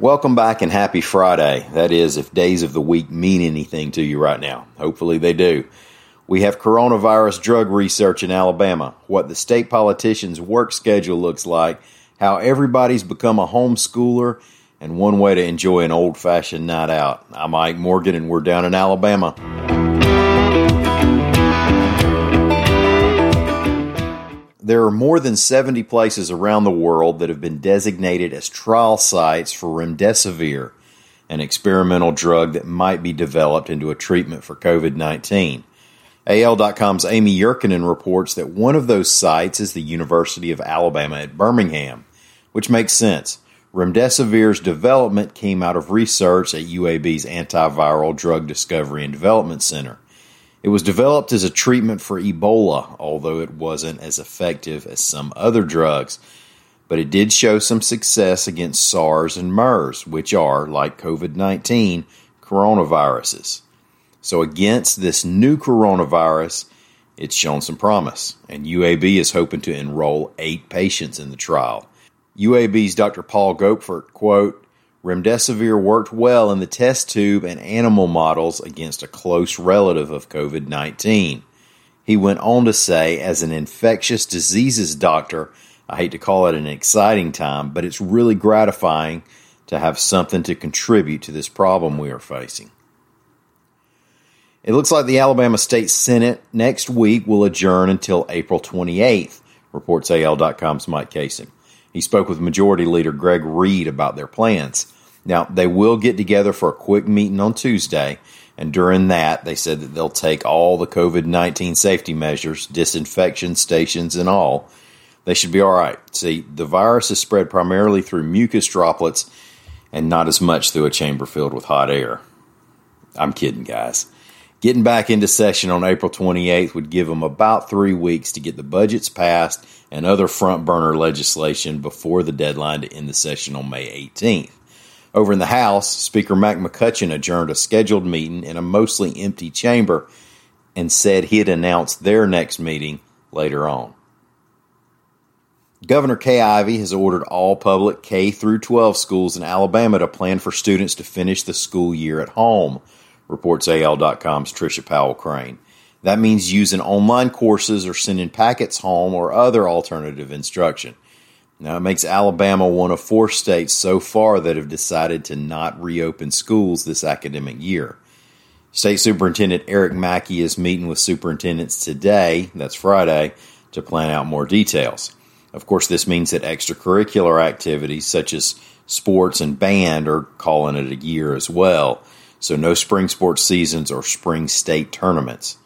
Welcome back and happy Friday. That is, if days of the week mean anything to you right now. Hopefully they do. We have coronavirus drug research in Alabama, what the state politicians' work schedule looks like, how everybody's become a homeschooler, and one way to enjoy an old fashioned night out. I'm Mike Morgan, and we're down in Alabama. There are more than 70 places around the world that have been designated as trial sites for remdesivir, an experimental drug that might be developed into a treatment for COVID 19. AL.com's Amy Yurkanin reports that one of those sites is the University of Alabama at Birmingham, which makes sense. Remdesivir's development came out of research at UAB's Antiviral Drug Discovery and Development Center. It was developed as a treatment for Ebola, although it wasn't as effective as some other drugs. But it did show some success against SARS and MERS, which are, like COVID 19, coronaviruses. So, against this new coronavirus, it's shown some promise, and UAB is hoping to enroll eight patients in the trial. UAB's Dr. Paul Goepfert, quote, Remdesivir worked well in the test tube and animal models against a close relative of COVID 19. He went on to say, as an infectious diseases doctor, I hate to call it an exciting time, but it's really gratifying to have something to contribute to this problem we are facing. It looks like the Alabama State Senate next week will adjourn until April 28th, reports AL.com's Mike Cason. He spoke with Majority Leader Greg Reed about their plans. Now, they will get together for a quick meeting on Tuesday, and during that, they said that they'll take all the COVID 19 safety measures, disinfection stations, and all. They should be all right. See, the virus is spread primarily through mucus droplets and not as much through a chamber filled with hot air. I'm kidding, guys. Getting back into session on April 28th would give them about three weeks to get the budgets passed and other front burner legislation before the deadline to end the session on May 18th. Over in the House, Speaker Mac McCutcheon adjourned a scheduled meeting in a mostly empty chamber and said he'd announce their next meeting later on. Governor Kay Ivey has ordered all public K through 12 schools in Alabama to plan for students to finish the school year at home reports AL.com's Trisha Powell Crain. That means using online courses or sending packets home or other alternative instruction. Now, it makes Alabama one of four states so far that have decided to not reopen schools this academic year. State Superintendent Eric Mackey is meeting with superintendents today, that's Friday, to plan out more details. Of course, this means that extracurricular activities such as sports and band are calling it a year as well so no spring sports seasons or spring state tournaments.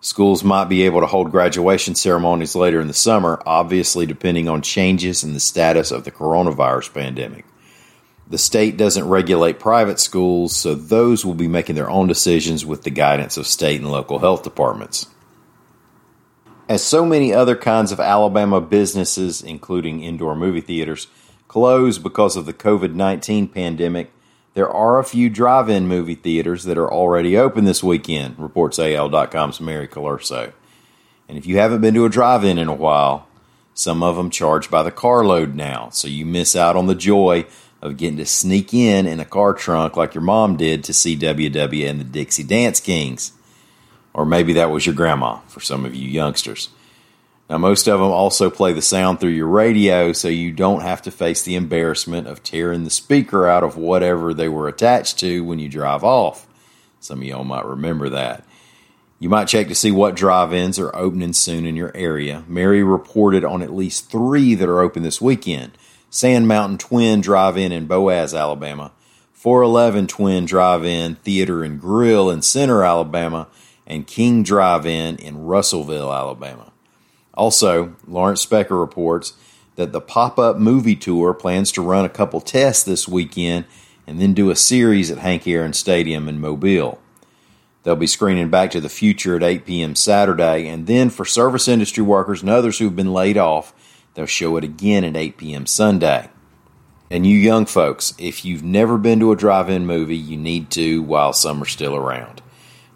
Schools might be able to hold graduation ceremonies later in the summer, obviously, depending on changes in the status of the coronavirus pandemic. The state doesn't regulate private schools, so those will be making their own decisions with the guidance of state and local health departments. As so many other kinds of Alabama businesses, including indoor movie theaters, close because of the COVID 19 pandemic, there are a few drive in movie theaters that are already open this weekend, reports AL.com's Mary Colurso. And if you haven't been to a drive in in a while, some of them charge by the carload now, so you miss out on the joy of getting to sneak in in a car trunk like your mom did to see WW and the Dixie Dance Kings. Or maybe that was your grandma for some of you youngsters. Now, most of them also play the sound through your radio, so you don't have to face the embarrassment of tearing the speaker out of whatever they were attached to when you drive off. Some of y'all might remember that. You might check to see what drive ins are opening soon in your area. Mary reported on at least three that are open this weekend Sand Mountain Twin Drive In in Boaz, Alabama, 411 Twin Drive In Theater and Grill in Centre, Alabama, and King Drive In in Russellville, Alabama. Also, Lawrence Specker reports that the pop up movie tour plans to run a couple tests this weekend and then do a series at Hank Aaron Stadium in Mobile. They'll be screening Back to the Future at 8 p.m. Saturday, and then for service industry workers and others who've been laid off, they'll show it again at 8 p.m. Sunday. And you young folks, if you've never been to a drive in movie, you need to while some are still around.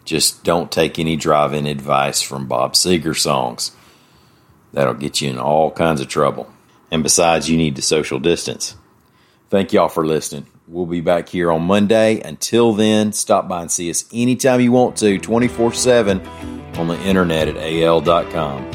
Just don't take any drive in advice from Bob Seger songs. That'll get you in all kinds of trouble. And besides, you need to social distance. Thank y'all for listening. We'll be back here on Monday. Until then, stop by and see us anytime you want to, 24 7 on the internet at al.com.